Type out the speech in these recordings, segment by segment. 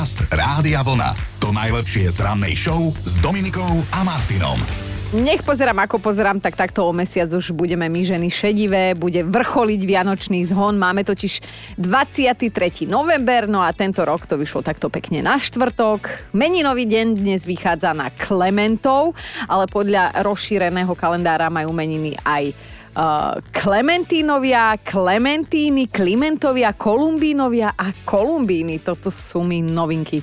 Podcast Rádia Vlna. To najlepšie z rannej show s Dominikou a Martinom. Nech pozerám, ako pozerám, tak takto o mesiac už budeme my ženy šedivé, bude vrcholiť Vianočný zhon. Máme totiž 23. november, no a tento rok to vyšlo takto pekne na štvrtok. Meninový deň dnes vychádza na Klementov, ale podľa rozšíreného kalendára majú meniny aj uh, Klementínovia, Klementíny, Klimentovia, Kolumbínovia a Kolumbíny. Toto sú mi novinky.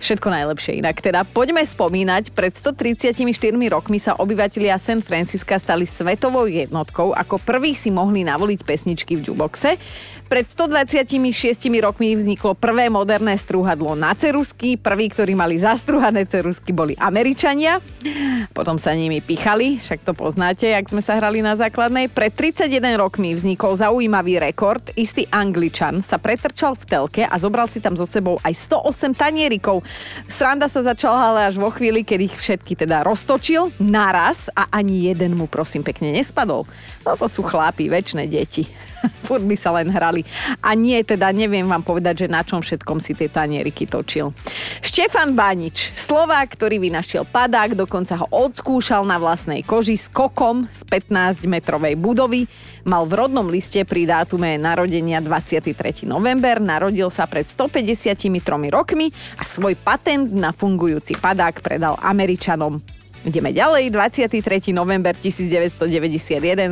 Všetko najlepšie inak. Teda poďme spomínať, pred 134 rokmi sa obyvatelia San Francisca stali svetovou jednotkou. Ako prvý si mohli navoliť pesničky v juboxe. Pred 126 rokmi vzniklo prvé moderné strúhadlo na cerusky. Prví, ktorí mali zastruhané cerusky, boli Američania. Potom sa nimi pichali, však to poznáte, ak sme sa hrali na základnej. Pred 31 rokmi vznikol zaujímavý rekord. Istý Angličan sa pretrčal v telke a zobral si tam so sebou aj 108 tanierikov. Sranda sa začala ale až vo chvíli, keď ich všetky teda roztočil naraz a ani jeden mu prosím pekne nespadol. Toto sú chlápi, väčšie deti. Furt by sa len hrali. A nie, teda neviem vám povedať, že na čom všetkom si tie tanieriky točil. Štefan Bánič, Slovák, ktorý vynašiel padák, dokonca ho odskúšal na vlastnej koži s kokom z 15-metrovej budovy. Mal v rodnom liste pri dátume narodenia 23. november, narodil sa pred 153 rokmi a svoj patent na fungujúci padák predal Američanom. Ideme ďalej. 23. november 1991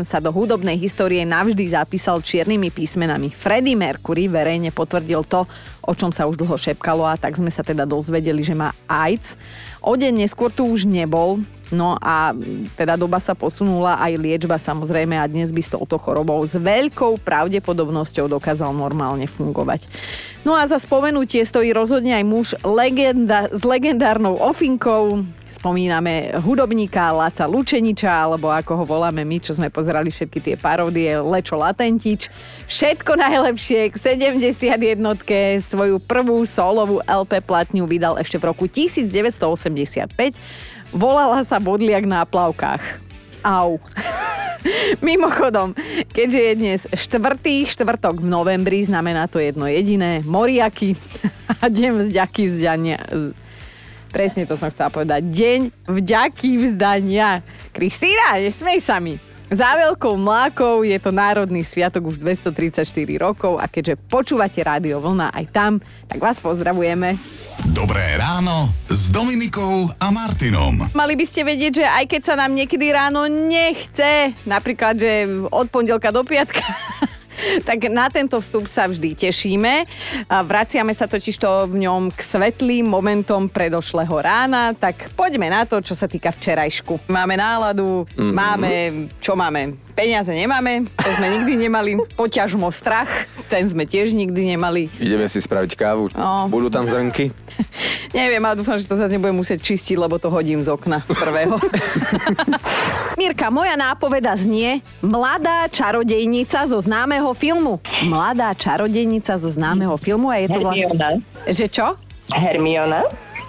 sa do hudobnej histórie navždy zapísal čiernymi písmenami. Freddie Mercury verejne potvrdil to, o čom sa už dlho šepkalo a tak sme sa teda dozvedeli, že má AIDS. O deň neskôr tu už nebol, no a teda doba sa posunula aj liečba samozrejme a dnes by s touto chorobou s veľkou pravdepodobnosťou dokázal normálne fungovať. No a za spomenutie stojí rozhodne aj muž legenda, s legendárnou ofinkou. Spomíname hudobníka Laca Lučeniča, alebo ako ho voláme my, čo sme pozerali všetky tie paródie, Lečo Latentič. Všetko najlepšie k 71 svoju prvú solovú LP platňu vydal ešte v roku 1985. Volala sa Bodliak na plavkách. Au. Mimochodom, keďže je dnes štvrtý štvrtok v novembri, znamená to jedno jediné, moriaky a deň vzďaky vzdania. Presne to som chcela povedať. Deň vďaky vzdania. Kristýna, nesmej sa mi. Za veľkou mlákou je to národný sviatok už 234 rokov a keďže počúvate Rádio Vlna aj tam, tak vás pozdravujeme. Dobré ráno s Dominikou a Martinom. Mali by ste vedieť, že aj keď sa nám niekedy ráno nechce, napríklad, že od pondelka do piatka, tak na tento vstup sa vždy tešíme. Vraciame sa totiž to v ňom k svetlým momentom predošlého rána, tak poďme na to, čo sa týka včerajšku. Máme náladu, mm-hmm. máme, čo máme? Peniaze nemáme, to sme nikdy nemali. Poťažmo strach, ten sme tiež nikdy nemali. Ideme si spraviť kávu. No. Budú tam zrnky? Neviem, ale dúfam, že to zase nebudem musieť čistiť, lebo to hodím z okna z prvého. Mirka, moja nápoveda znie Mladá čarodejnica zo známeho filmu. Mladá čarodejnica zo známeho filmu a je to vlastne... Hermiona. Že čo? Hermiona.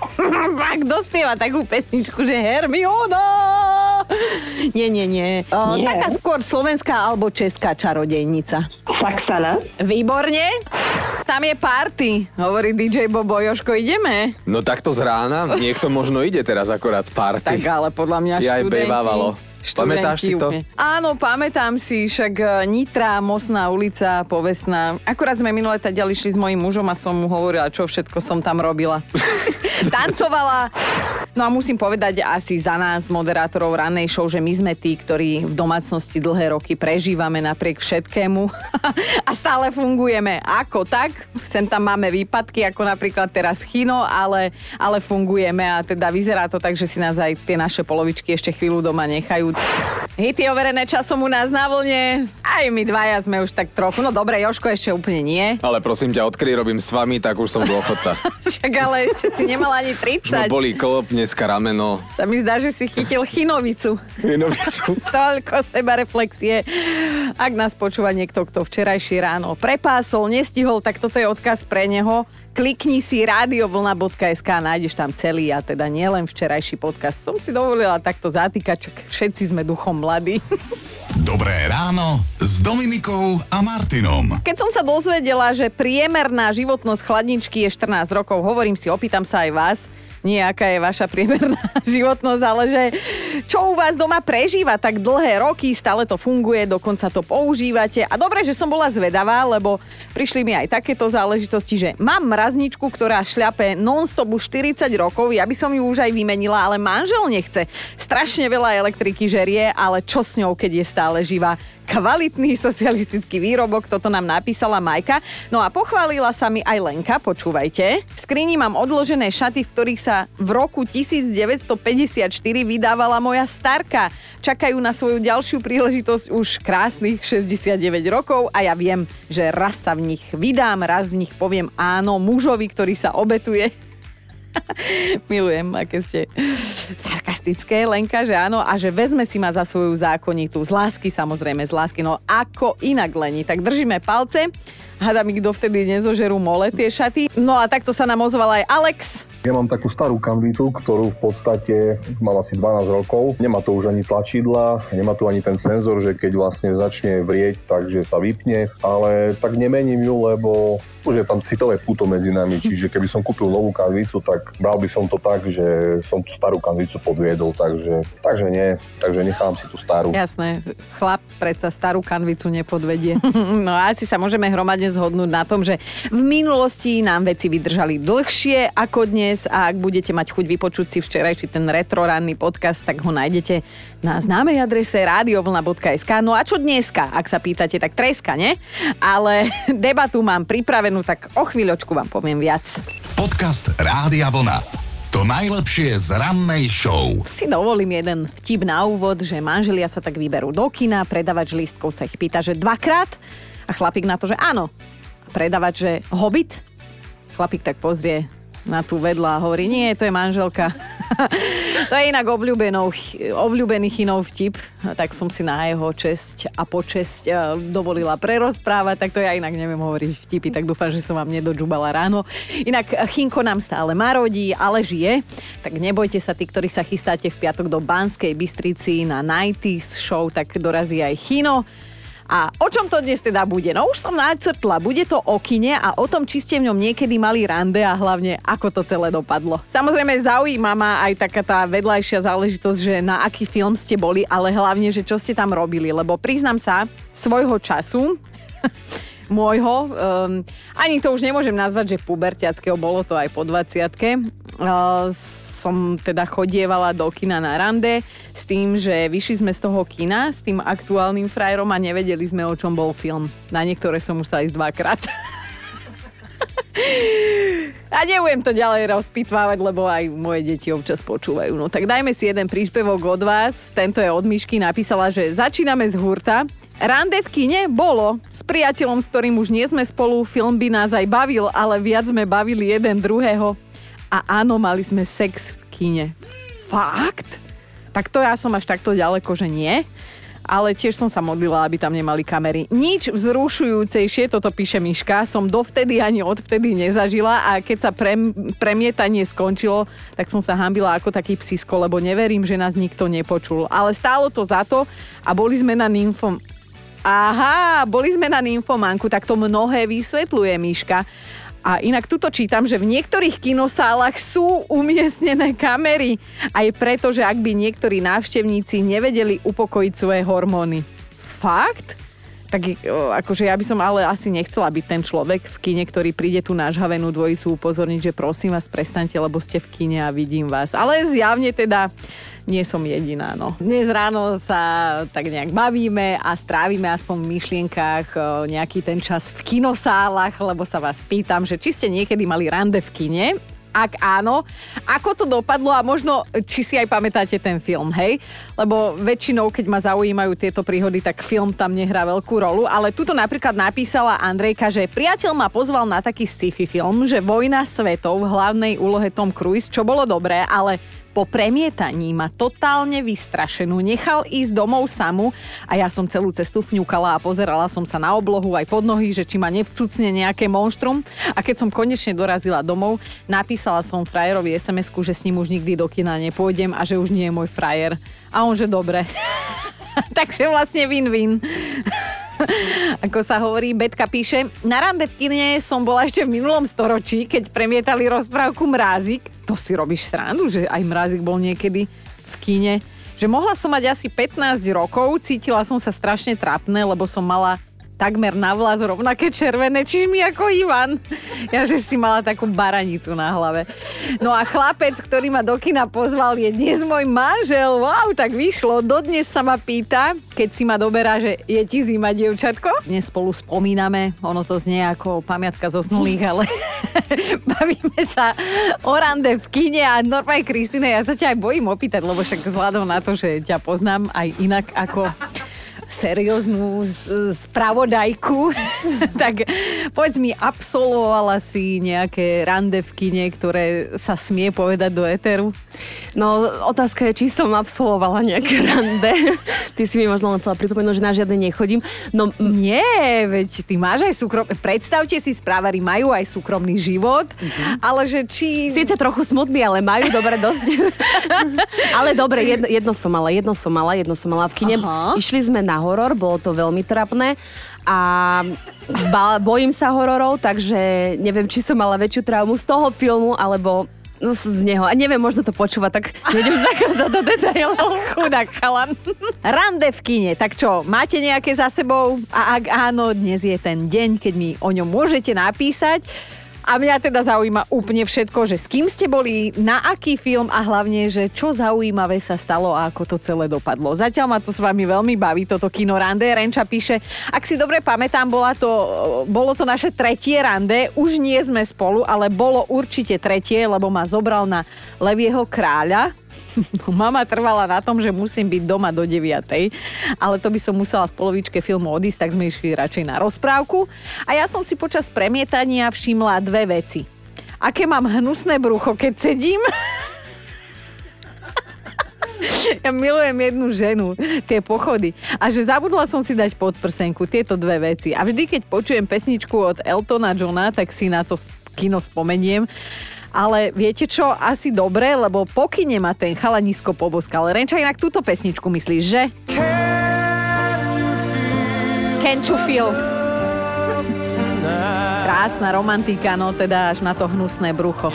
Pak dospieva takú pesničku, že Hermiona. Nie, nie, nie. O, Nie. taká skôr slovenská alebo česká čarodejnica. Saxana. Výborne. Tam je party, hovorí DJ Bobo. Joško, ideme? No takto z rána, niekto možno ide teraz akorát z party. Tak ale podľa mňa Ja aj študenti... bejvávalo. Pamätáš si to? Áno, pamätám si, však e, Nitra, Mostná ulica, Povesná. Akurát sme minule teda išli s mojím mužom a som mu hovorila, čo všetko som tam robila. Tancovala. No a musím povedať asi za nás, moderátorov rannej show, že my sme tí, ktorí v domácnosti dlhé roky prežívame napriek všetkému a stále fungujeme. Ako tak? Sem tam máme výpadky, ako napríklad teraz Chino, ale, ale fungujeme a teda vyzerá to tak, že si nás aj tie naše polovičky ešte chvíľu doma nechajú. Hity overené časom u nás na vlne. Aj my dvaja sme už tak trochu. No dobre, Joško ešte úplne nie. Ale prosím ťa, odkedy robím s vami, tak už som dôchodca. Však ale ešte si nemal ani Ma 30. bolí klop, dneska rameno. Sa mi zdá, že si chytil chinovicu. Vinovicu. Toľko seba reflexie. Ak nás počúva niekto, kto včerajšie ráno prepásol, nestihol, tak toto je odkaz pre neho. Klikni si radiovlna.sk, nájdeš tam celý a teda nielen včerajší podcast. Som si dovolila takto zatýkať, všetci sme duchom mladí. Dobré ráno s Dominikou a Martinom. Keď som sa dozvedela, že priemerná životnosť chladničky je 14 rokov, hovorím si, opýtam sa aj vás, nie aká je vaša priemerná životnosť, ale že čo u vás doma prežíva tak dlhé roky, stále to funguje, dokonca to používate. A dobre, že som bola zvedavá, lebo prišli mi aj takéto záležitosti, že mám mrazničku, ktorá šľape non-stop už 40 rokov, ja by som ju už aj vymenila, ale manžel nechce. Strašne veľa elektriky žerie, ale čo s ňou, keď je stále živá? Kvalitný socialistický výrobok, toto nám napísala Majka. No a pochválila sa mi aj Lenka, počúvajte. V skrini mám odložené šaty, v ktorých sa v roku 1954 vydávala moja starka. Čakajú na svoju ďalšiu príležitosť už krásnych 69 rokov a ja viem, že raz sa v nich vydám, raz v nich poviem áno mužovi, ktorý sa obetuje Milujem, aké ste sarkastické, Lenka, že áno, a že vezme si ma za svoju zákonitú. Z lásky, samozrejme, z lásky. No ako inak, Leni? Tak držíme palce. Hada mi kto vtedy nezožerú mole tie šaty. No a takto sa nám ozval aj Alex. Ja mám takú starú kanvicu, ktorú v podstate mám asi 12 rokov. Nemá to už ani tlačidla, nemá tu ani ten senzor, že keď vlastne začne vrieť, takže sa vypne. Ale tak nemením ju, lebo už je tam citové puto medzi nami, čiže keby som kúpil novú kanvicu, tak bral by som to tak, že som tú starú kanvicu podviedol, takže, takže nie, takže nechám si tú starú. Jasné, chlap predsa starú kanvicu nepodvedie. no a asi sa môžeme hromadne zhodnúť na tom, že v minulosti nám veci vydržali dlhšie ako dnes a ak budete mať chuť vypočuť si včerajší ten retroranný podcast, tak ho nájdete na známej adrese radiovlna.sk. No a čo dneska, ak sa pýtate, tak treska, ne? Ale debatu mám pripravenú tak o chvíľočku vám poviem viac. Podcast Rádia Vlna. To najlepšie z rannej show. Si dovolím jeden vtip na úvod, že manželia sa tak vyberú do kina, predavač lístkov sa ich pýta, že dvakrát a chlapík na to, že áno. A predavač, že hobit? Chlapík tak pozrie na tú vedľa a hovorí, nie, to je manželka. to je inak obľúbený chinov vtip, tak som si na jeho česť a počesť e, dovolila prerozprávať, tak to ja inak neviem hovoriť vtipy, tak dúfam, že som vám nedodžubala ráno. Inak Chinko nám stále marodí, ale žije, tak nebojte sa tí, ktorí sa chystáte v piatok do Banskej Bystrici na 90s show, tak dorazí aj Chino. A o čom to dnes teda bude? No už som načrtla, bude to o kine a o tom, či ste v ňom niekedy mali rande a hlavne ako to celé dopadlo. Samozrejme zaujíma ma aj taká tá vedľajšia záležitosť, že na aký film ste boli, ale hlavne, že čo ste tam robili, lebo priznám sa, svojho času môjho. Um, ani to už nemôžem nazvať, že puberťackého, bolo to aj po 20 uh, som teda chodievala do kina na rande s tým, že vyšli sme z toho kina s tým aktuálnym frajerom a nevedeli sme, o čom bol film. Na niektoré som musela ísť dvakrát. A nebudem to ďalej rozpitvávať, lebo aj moje deti občas počúvajú. No tak dajme si jeden príspevok od vás. Tento je od Myšky. Napísala, že začíname z hurta. Rande v kine bolo. S priateľom, s ktorým už nie sme spolu, film by nás aj bavil, ale viac sme bavili jeden druhého. A áno, mali sme sex v kine. Fakt? Tak to ja som až takto ďaleko, že nie ale tiež som sa modlila, aby tam nemali kamery. Nič vzrušujúcejšie, toto píše Miška, som dovtedy ani odvtedy nezažila a keď sa pre, premietanie skončilo, tak som sa hambila ako taký psisko, lebo neverím, že nás nikto nepočul. Ale stálo to za to a boli sme na nymfom... Aha, boli sme na nymfomanku, tak to mnohé vysvetľuje Miška. A inak tuto čítam, že v niektorých kinosálach sú umiestnené kamery. Aj preto, že ak by niektorí návštevníci nevedeli upokojiť svoje hormóny. Fakt? Tak akože ja by som ale asi nechcela byť ten človek v kine, ktorý príde tu nažhavenú dvojicu upozorniť, že prosím vás, prestaňte, lebo ste v kine a vidím vás. Ale zjavne teda nie som jediná. No. Dnes ráno sa tak nejak bavíme a strávime aspoň v myšlienkách nejaký ten čas v kinosálach, lebo sa vás pýtam, že či ste niekedy mali rande v kine ak áno, ako to dopadlo a možno, či si aj pamätáte ten film, hej? Lebo väčšinou, keď ma zaujímajú tieto príhody, tak film tam nehrá veľkú rolu, ale tuto napríklad napísala Andrejka, že priateľ ma pozval na taký sci-fi film, že Vojna svetov v hlavnej úlohe Tom Cruise, čo bolo dobré, ale po premietaní ma totálne vystrašenú nechal ísť domov samu a ja som celú cestu fňukala a pozerala som sa na oblohu aj pod nohy, že či ma nevcucne nejaké monštrum. A keď som konečne dorazila domov, napísala som frajerovi sms že s ním už nikdy do kina nepôjdem a že už nie je môj frajer. A on, že dobre. Takže vlastne win-win. Ako sa hovorí, Betka píše, na rande v kine som bola ešte v minulom storočí, keď premietali rozprávku Mrázik. To si robíš srandu, že aj Mrázik bol niekedy v kine. Že mohla som mať asi 15 rokov, cítila som sa strašne trápne, lebo som mala takmer na vlas rovnaké červené čižmy ako Ivan. Ja, že si mala takú baranicu na hlave. No a chlapec, ktorý ma do kina pozval, je dnes môj manžel. Wow, tak vyšlo. Dodnes sa ma pýta, keď si ma doberá, že je ti zima, dievčatko. Dnes spolu spomíname, ono to znie ako pamiatka zosnulých, ale bavíme sa o rande v kine a normálne Kristine, ja sa ťa aj bojím opýtať, lebo však vzhľadom na to, že ťa poznám aj inak ako serióznu spravodajku, tak povedz mi, absolvovala si nejaké rande v kine, ktoré sa smie povedať do éteru? No, otázka je, či som absolvovala nejaké rande. Ty si mi možno len chcela pripomenúť, že na žiadne nechodím. No nie, veď ty máš aj súkromný... Predstavte si, správari majú aj súkromný život, uh-huh. ale že či... Sice trochu smutný, ale majú dobre dosť. ale dobre, jedno, jedno som mala, jedno som mala, jedno som mala v kine. Aha. Išli sme na horor, bolo to veľmi trapné a bojím sa hororov, takže neviem, či som mala väčšiu traumu z toho filmu, alebo no, z neho. A neviem, možno to počúva, tak nejdem zakázať do detailov. Chudák chalan. Rande v kine, tak čo, máte nejaké za sebou? A ak áno, dnes je ten deň, keď mi o ňom môžete napísať. A mňa teda zaujíma úplne všetko, že s kým ste boli, na aký film a hlavne, že čo zaujímavé sa stalo a ako to celé dopadlo. Zatiaľ ma to s vami veľmi baví, toto kino rande. Renča píše, ak si dobre pamätám, bola to, bolo to naše tretie rande, už nie sme spolu, ale bolo určite tretie, lebo ma zobral na Levieho kráľa, Mama trvala na tom, že musím byť doma do 9. Ale to by som musela v polovičke filmu odísť, tak sme išli radšej na rozprávku. A ja som si počas premietania všimla dve veci. Aké mám hnusné brucho, keď sedím ja milujem jednu ženu, tie pochody. A že zabudla som si dať podprsenku, tieto dve veci. A vždy, keď počujem pesničku od Eltona Johna, tak si na to kino spomeniem. Ale viete čo, asi dobre, lebo pokyne ma ten chalanisko poboskal. Renča, inak túto pesničku myslíš, že? Can't you feel? Krásna romantika, no teda až na to hnusné brucho.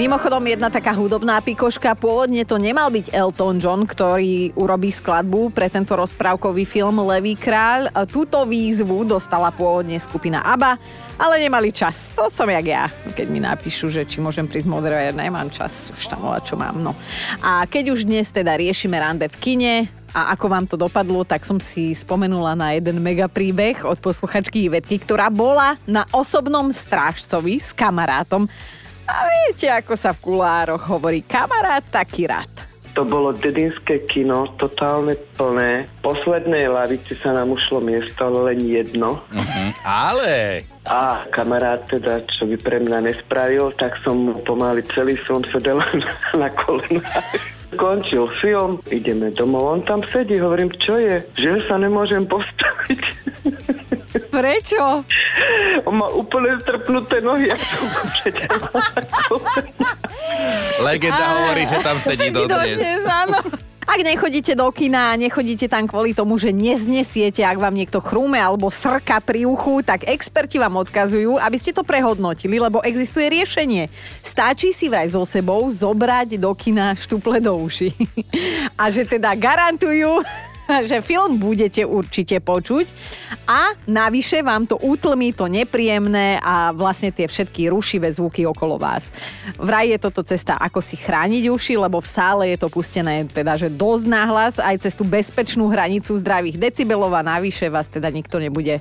Mimochodom, jedna taká hudobná pikoška, pôvodne to nemal byť Elton John, ktorý urobí skladbu pre tento rozprávkový film Levý kráľ. Túto výzvu dostala pôvodne skupina ABBA, ale nemali čas. To som jak ja, keď mi napíšu, že či môžem prísť moderovať, nemám čas, už tam čo mám. No. A keď už dnes teda riešime rande v kine, a ako vám to dopadlo, tak som si spomenula na jeden mega príbeh od posluchačky Ivetky, ktorá bola na osobnom strážcovi s kamarátom a viete, ako sa v kulároch hovorí, kamarát taký rád. To bolo dedinské kino, totálne plné. V poslednej lavici sa nám ušlo miesto, ale len jedno. Uh-huh. Ale... A kamarát teda, čo by pre mňa nespravil, tak som pomaly celý film sedel na, na kolenách. Končil film, ideme domov, on tam sedí, hovorím, čo je? Že sa nemôžem postaviť. Prečo? On má úplne strpnuté nohy. Legenda hovorí, že tam sedí, sedí dodnes. dodnes áno. Ak nechodíte do kina, nechodíte tam kvôli tomu, že neznesiete, ak vám niekto chrúme alebo srka pri uchu, tak experti vám odkazujú, aby ste to prehodnotili, lebo existuje riešenie. Stačí si vraj so sebou zobrať do kina štuple do uši. A že teda garantujú, že film budete určite počuť a navyše vám to utlmí to nepríjemné a vlastne tie všetky rušivé zvuky okolo vás. Vraj je toto cesta, ako si chrániť uši, lebo v sále je to pustené teda, že dosť náhlas aj cez tú bezpečnú hranicu zdravých decibelov a navyše vás teda nikto nebude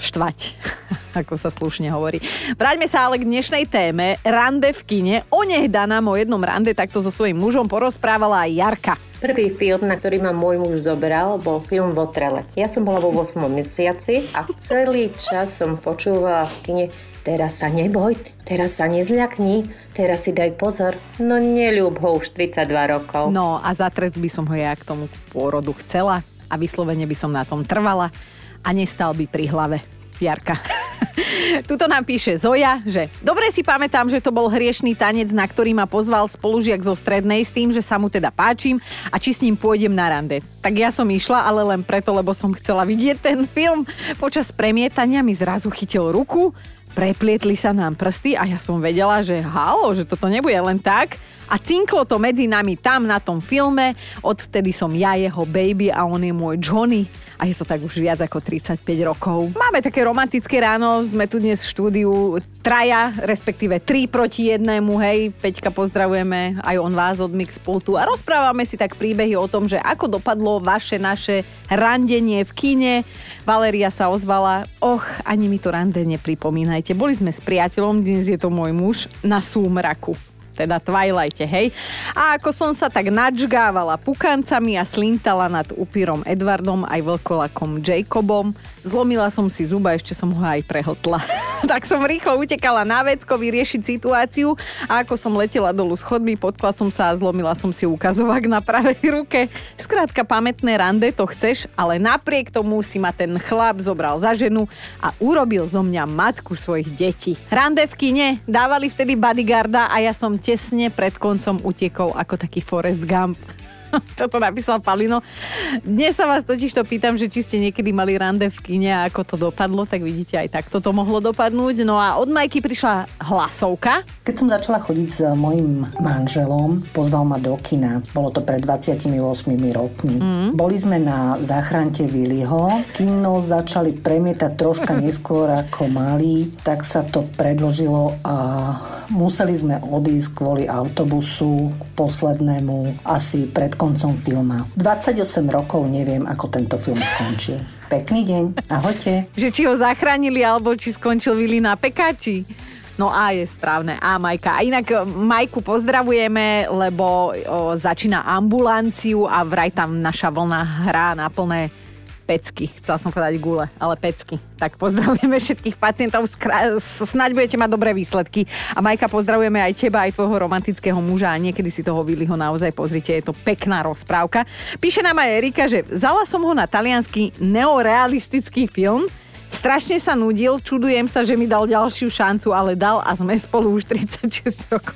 štvať, ako sa slušne hovorí. Vráťme sa ale k dnešnej téme, rande v kine. O nech nám o jednom rande takto so svojím mužom porozprávala aj Jarka. Prvý film, na ktorý ma môj muž zobral, bol film Votrelec. Ja som bola vo 8. mesiaci a celý čas som počúvala v kine Teraz sa neboj, teraz sa nezľakni, teraz si daj pozor. No neľúb ho už 32 rokov. No a za trest by som ho ja k tomu pôrodu chcela a vyslovene by som na tom trvala a nestal by pri hlave. Jarka. Tuto nám píše Zoja, že dobre si pamätám, že to bol hriešný tanec, na ktorý ma pozval spolužiak zo strednej s tým, že sa mu teda páčim a či s ním pôjdem na rande. Tak ja som išla, ale len preto, lebo som chcela vidieť ten film. Počas premietania mi zrazu chytil ruku, preplietli sa nám prsty a ja som vedela, že halo, že toto nebude len tak. A cinklo to medzi nami tam na tom filme. Odvtedy som ja jeho baby a on je môj Johnny. A je to tak už viac ako 35 rokov. Máme také romantické ráno, sme tu dnes v štúdiu traja, respektíve tri proti jednému, hej. Peťka pozdravujeme aj on vás od Mixpultu a rozprávame si tak príbehy o tom, že ako dopadlo vaše, naše randenie v kine. Valeria sa ozvala, och, ani mi to rande nepripomínajte. Boli sme s priateľom, dnes je to môj muž, na súmraku teda Twilighte, hej. A ako som sa tak nadžgávala pukancami a slintala nad upírom Edwardom aj vlkolakom Jacobom, zlomila som si zuba, ešte som ho aj prehltla. tak som rýchlo utekala na vecko vyriešiť situáciu a ako som letela dolu schodmi, potkla som sa a zlomila som si ukazovák na pravej ruke. Skrátka, pamätné rande to chceš, ale napriek tomu si ma ten chlap zobral za ženu a urobil zo mňa matku svojich detí. Rande v kine dávali vtedy bodyguarda a ja som tesne pred koncom utekol ako taký Forest Gump. Toto napísal Palino. Dnes sa vás totiž to pýtam, že či ste niekedy mali rande v kine a ako to dopadlo, tak vidíte aj tak toto mohlo dopadnúť. No a od Majky prišla hlasovka. Keď som začala chodiť s mojim manželom, pozval ma do kina. Bolo to pred 28 rokmi. Mm. Boli sme na záchrante Viliho. Kino začali premietať troška neskôr ako mali, tak sa to predložilo a museli sme odísť kvôli autobusu poslednému asi pred koncom filma. 28 rokov neviem, ako tento film skončil. Pekný deň, ahojte. Že či ho zachránili, alebo či skončil Vili na pekáči. No A je správne. A Majka. A inak Majku pozdravujeme, lebo o, začína ambulanciu a vraj tam naša vlna hrá na plné pecky. Chcela som povedať gule, ale pecky. Tak pozdravujeme všetkých pacientov. Snaď budete mať dobré výsledky. A Majka, pozdravujeme aj teba, aj tvojho romantického muža. A niekedy si toho Viliho naozaj pozrite. Je to pekná rozprávka. Píše nám aj Erika, že vzala som ho na talianský neorealistický film, Strašne sa nudil, čudujem sa, že mi dal ďalšiu šancu, ale dal a sme spolu už 36 rokov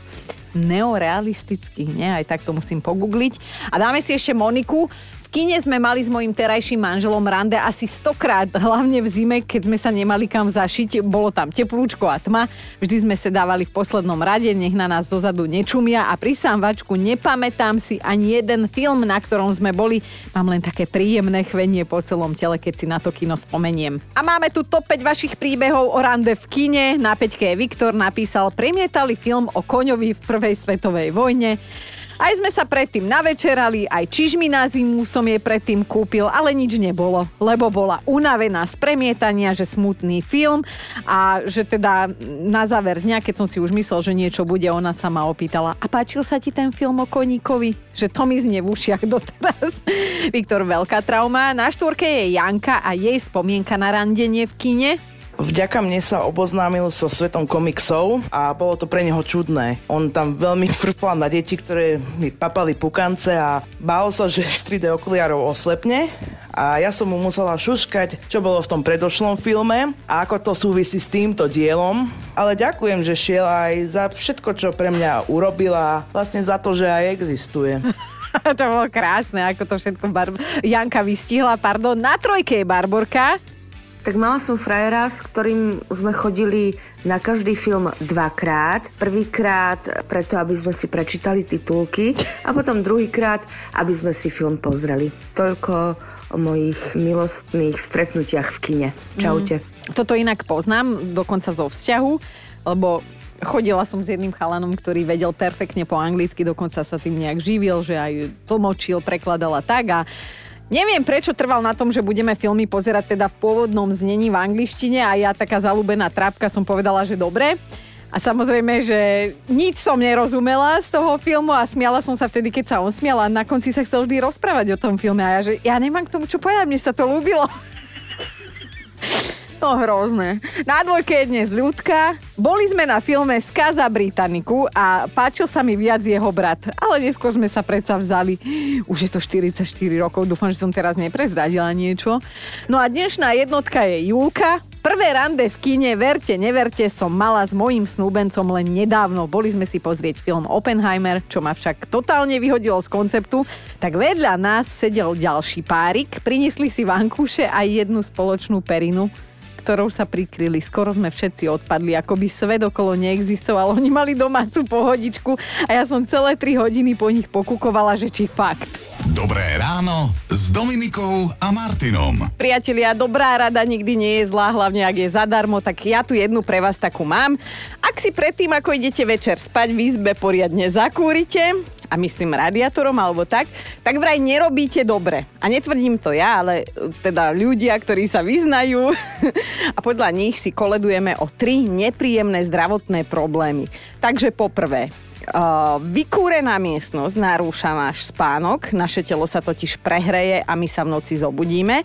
neorealistický, nie? Aj tak to musím pogoogliť. A dáme si ešte Moniku kine sme mali s mojim terajším manželom rande asi stokrát, hlavne v zime, keď sme sa nemali kam zašiť. Bolo tam teplúčko a tma. Vždy sme sa dávali v poslednom rade, nech na nás dozadu nečumia a pri sámvačku nepamätám si ani jeden film, na ktorom sme boli. Mám len také príjemné chvenie po celom tele, keď si na to kino spomeniem. A máme tu top 5 vašich príbehov o rande v kine. Na peťke je Viktor napísal, premietali film o koňovi v prvej svetovej vojne. Aj sme sa predtým navečerali, aj čižmy na zimu som jej predtým kúpil, ale nič nebolo, lebo bola unavená z premietania, že smutný film a že teda na záver dňa, keď som si už myslel, že niečo bude, ona sa ma opýtala, a páčil sa ti ten film o koníkovi? Že to mi znie v ušiach doteraz. Viktor, veľká trauma. Na štvorke je Janka a jej spomienka na randenie v kine. Vďaka mne sa oboznámil so svetom komiksov a bolo to pre neho čudné. On tam veľmi frflal na deti, ktoré mi papali pukance a bál sa, že z 3D okuliarov oslepne a ja som mu musela šuškať, čo bolo v tom predošlom filme a ako to súvisí s týmto dielom. Ale ďakujem, že šiel aj za všetko, čo pre mňa urobila, vlastne za to, že aj existuje. to bolo krásne, ako to všetko Bar- Janka vystihla. Pardon, na trojke je Barborka. Tak mala som frajera, s ktorým sme chodili na každý film dvakrát. Prvýkrát preto, aby sme si prečítali titulky a potom druhýkrát, aby sme si film pozreli. Toľko o mojich milostných stretnutiach v kine. Čaute. Mm. Toto inak poznám, dokonca zo vzťahu, lebo chodila som s jedným chalanom, ktorý vedel perfektne po anglicky, dokonca sa tým nejak živil, že aj tlmočil, prekladal a tak a Neviem, prečo trval na tom, že budeme filmy pozerať teda v pôvodnom znení v angličtine a ja taká zalúbená trápka som povedala, že dobre. A samozrejme, že nič som nerozumela z toho filmu a smiala som sa vtedy, keď sa on smial a na konci sa chcel vždy rozprávať o tom filme a ja, že ja nemám k tomu čo povedať, mne sa to ľúbilo. No hrozné. Na dvojke je dnes ľudka. Boli sme na filme Skaza Britanniku a páčil sa mi viac jeho brat. Ale neskôr sme sa predsa vzali. Už je to 44 rokov, dúfam, že som teraz neprezradila niečo. No a dnešná jednotka je Julka. Prvé rande v kine, verte, neverte, som mala s mojím snúbencom len nedávno. Boli sme si pozrieť film Oppenheimer, čo ma však totálne vyhodilo z konceptu. Tak vedľa nás sedel ďalší párik, priniesli si vankúše a jednu spoločnú perinu ktorou sa prikryli. Skoro sme všetci odpadli, ako by svet okolo neexistoval. Oni mali domácu pohodičku a ja som celé 3 hodiny po nich pokukovala, že či fakt. Dobré ráno s Dominikou a Martinom. Priatelia, dobrá rada nikdy nie je zlá, hlavne ak je zadarmo, tak ja tu jednu pre vás takú mám. Ak si predtým, ako idete večer spať v izbe, poriadne zakúrite, a myslím radiátorom alebo tak, tak vraj nerobíte dobre. A netvrdím to ja, ale teda ľudia, ktorí sa vyznajú a podľa nich si koledujeme o tri nepríjemné zdravotné problémy. Takže poprvé, Uh, vykúrená miestnosť narúša náš spánok, naše telo sa totiž prehreje a my sa v noci zobudíme.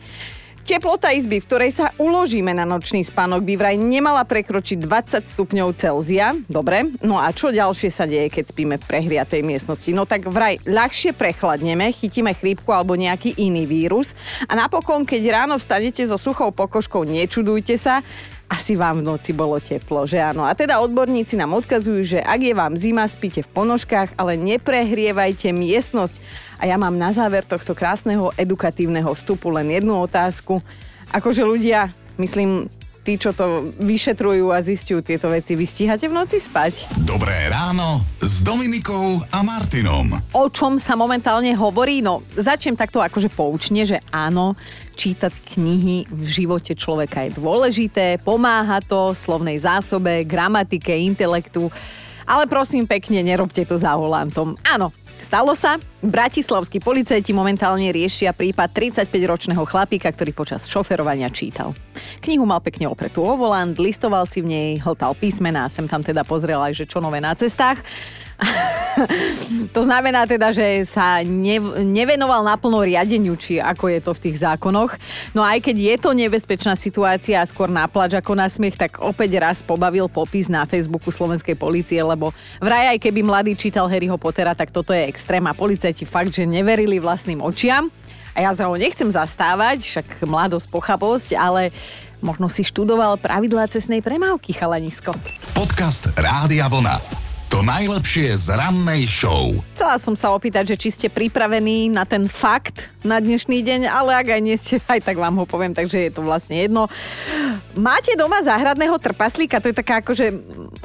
Teplota izby, v ktorej sa uložíme na nočný spánok, by vraj nemala prekročiť 20 stupňov Celzia. Dobre, no a čo ďalšie sa deje, keď spíme v prehriatej miestnosti? No tak vraj ľahšie prechladneme, chytíme chrípku alebo nejaký iný vírus. A napokon, keď ráno vstanete so suchou pokožkou, nečudujte sa, asi vám v noci bolo teplo, že áno. A teda odborníci nám odkazujú, že ak je vám zima, spíte v ponožkách, ale neprehrievajte miestnosť. A ja mám na záver tohto krásneho edukatívneho vstupu len jednu otázku. Akože ľudia, myslím, tí, čo to vyšetrujú a zistujú tieto veci, vy stíhate v noci spať? Dobré ráno s Dominikou a Martinom. O čom sa momentálne hovorí? No, začnem takto akože poučne, že áno, čítať knihy v živote človeka je dôležité, pomáha to slovnej zásobe, gramatike, intelektu, ale prosím pekne, nerobte to za volantom. Áno, Stalo sa? Bratislavskí policajti momentálne riešia prípad 35-ročného chlapíka, ktorý počas šoferovania čítal. Knihu mal pekne opretú o volant, listoval si v nej, hltal písmená, sem tam teda pozrel aj, že čo nové na cestách. to znamená teda, že sa ne, nevenoval naplno riadeniu, či ako je to v tých zákonoch. No aj keď je to nebezpečná situácia a skôr na plač ako na smiech, tak opäť raz pobavil popis na Facebooku slovenskej policie, lebo vraj aj keby mladý čítal Harryho Pottera, tak toto je extrém a policajti fakt, že neverili vlastným očiam. A ja za ho nechcem zastávať, však mladosť, pochabosť, ale možno si študoval pravidlá cestnej premávky, chalanisko. Podcast Rádia Vlna. To najlepšie z rannej show. Chcela som sa opýtať, že či ste pripravení na ten fakt na dnešný deň, ale ak aj nie ste, aj tak vám ho poviem, takže je to vlastne jedno. Máte doma záhradného trpaslíka? To je taká akože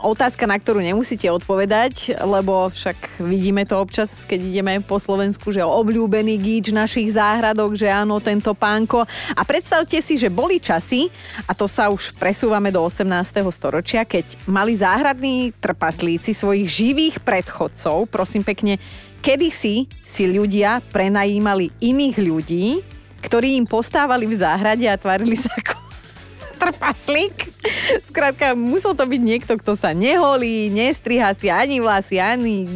otázka, na ktorú nemusíte odpovedať, lebo však vidíme to občas, keď ideme po Slovensku, že obľúbený gíč našich záhradok, že áno, tento pánko. A predstavte si, že boli časy, a to sa už presúvame do 18. storočia, keď mali záhradní trpaslíci svoj svojich živých predchodcov, prosím pekne, kedysi si ľudia prenajímali iných ľudí, ktorí im postávali v záhrade a tvarili sa ako trpaslík. Skrátka, musel to byť niekto, kto sa neholí, nestriha si ani vlasy, ani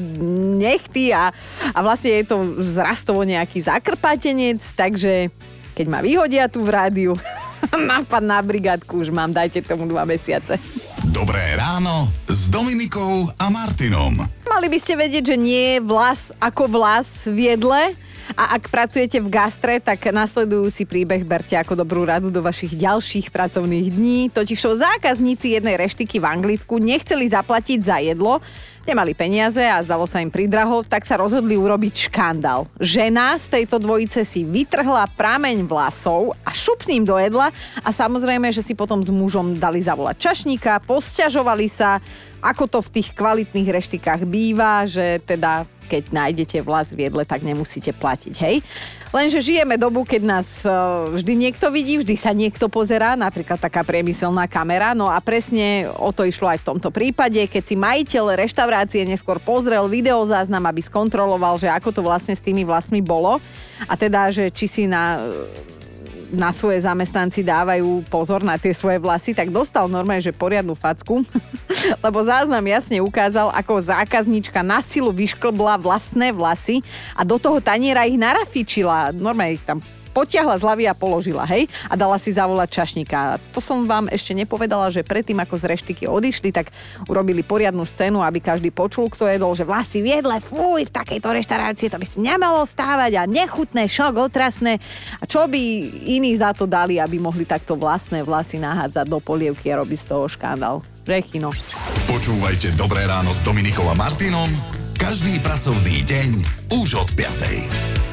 nechty a, a vlastne je to zrastovo nejaký zakrpatenec, takže keď ma vyhodia tu v rádiu, nápad na brigádku už mám, dajte tomu dva mesiace. Dobré ráno s Dominikou a Martinom. Mali by ste vedieť, že nie je vlas ako vlas v jedle. A ak pracujete v gastre, tak nasledujúci príbeh berte ako dobrú radu do vašich ďalších pracovných dní. Totiž zákazníci jednej reštiky v Anglicku nechceli zaplatiť za jedlo, Nemali peniaze a zdalo sa im pridraho, tak sa rozhodli urobiť škandál. Žena z tejto dvojice si vytrhla prameň vlasov a šup s ním do jedla a samozrejme, že si potom s mužom dali zavolať čašníka, posťažovali sa, ako to v tých kvalitných reštikách býva, že teda keď nájdete vlas v jedle, tak nemusíte platiť, hej. Lenže žijeme dobu, keď nás e, vždy niekto vidí, vždy sa niekto pozerá, napríklad taká priemyselná kamera. No a presne o to išlo aj v tomto prípade, keď si majiteľ reštaurácie neskôr pozrel videozáznam, aby skontroloval, že ako to vlastne s tými vlastmi bolo. A teda, že či si na na svoje zamestnanci dávajú pozor na tie svoje vlasy, tak dostal normálne, že poriadnu facku, lebo záznam jasne ukázal, ako zákaznička na silu vyšklbla vlastné vlasy a do toho taniera ich narafičila. Normálne ich tam potiahla z hlavy a položila, hej, a dala si zavolať čašníka. To som vám ešte nepovedala, že predtým, ako z reštiky odišli, tak urobili poriadnu scénu, aby každý počul, kto jedol, že vlasy v jedle, fuj, v takejto reštaurácii to by si nemalo stávať a nechutné, šok, otrasné. A čo by iní za to dali, aby mohli takto vlastné vlasy nahádzať do polievky a robiť z toho škandál. Rechino. Počúvajte Dobré ráno s Dominikom a Martinom každý pracovný deň už od 5.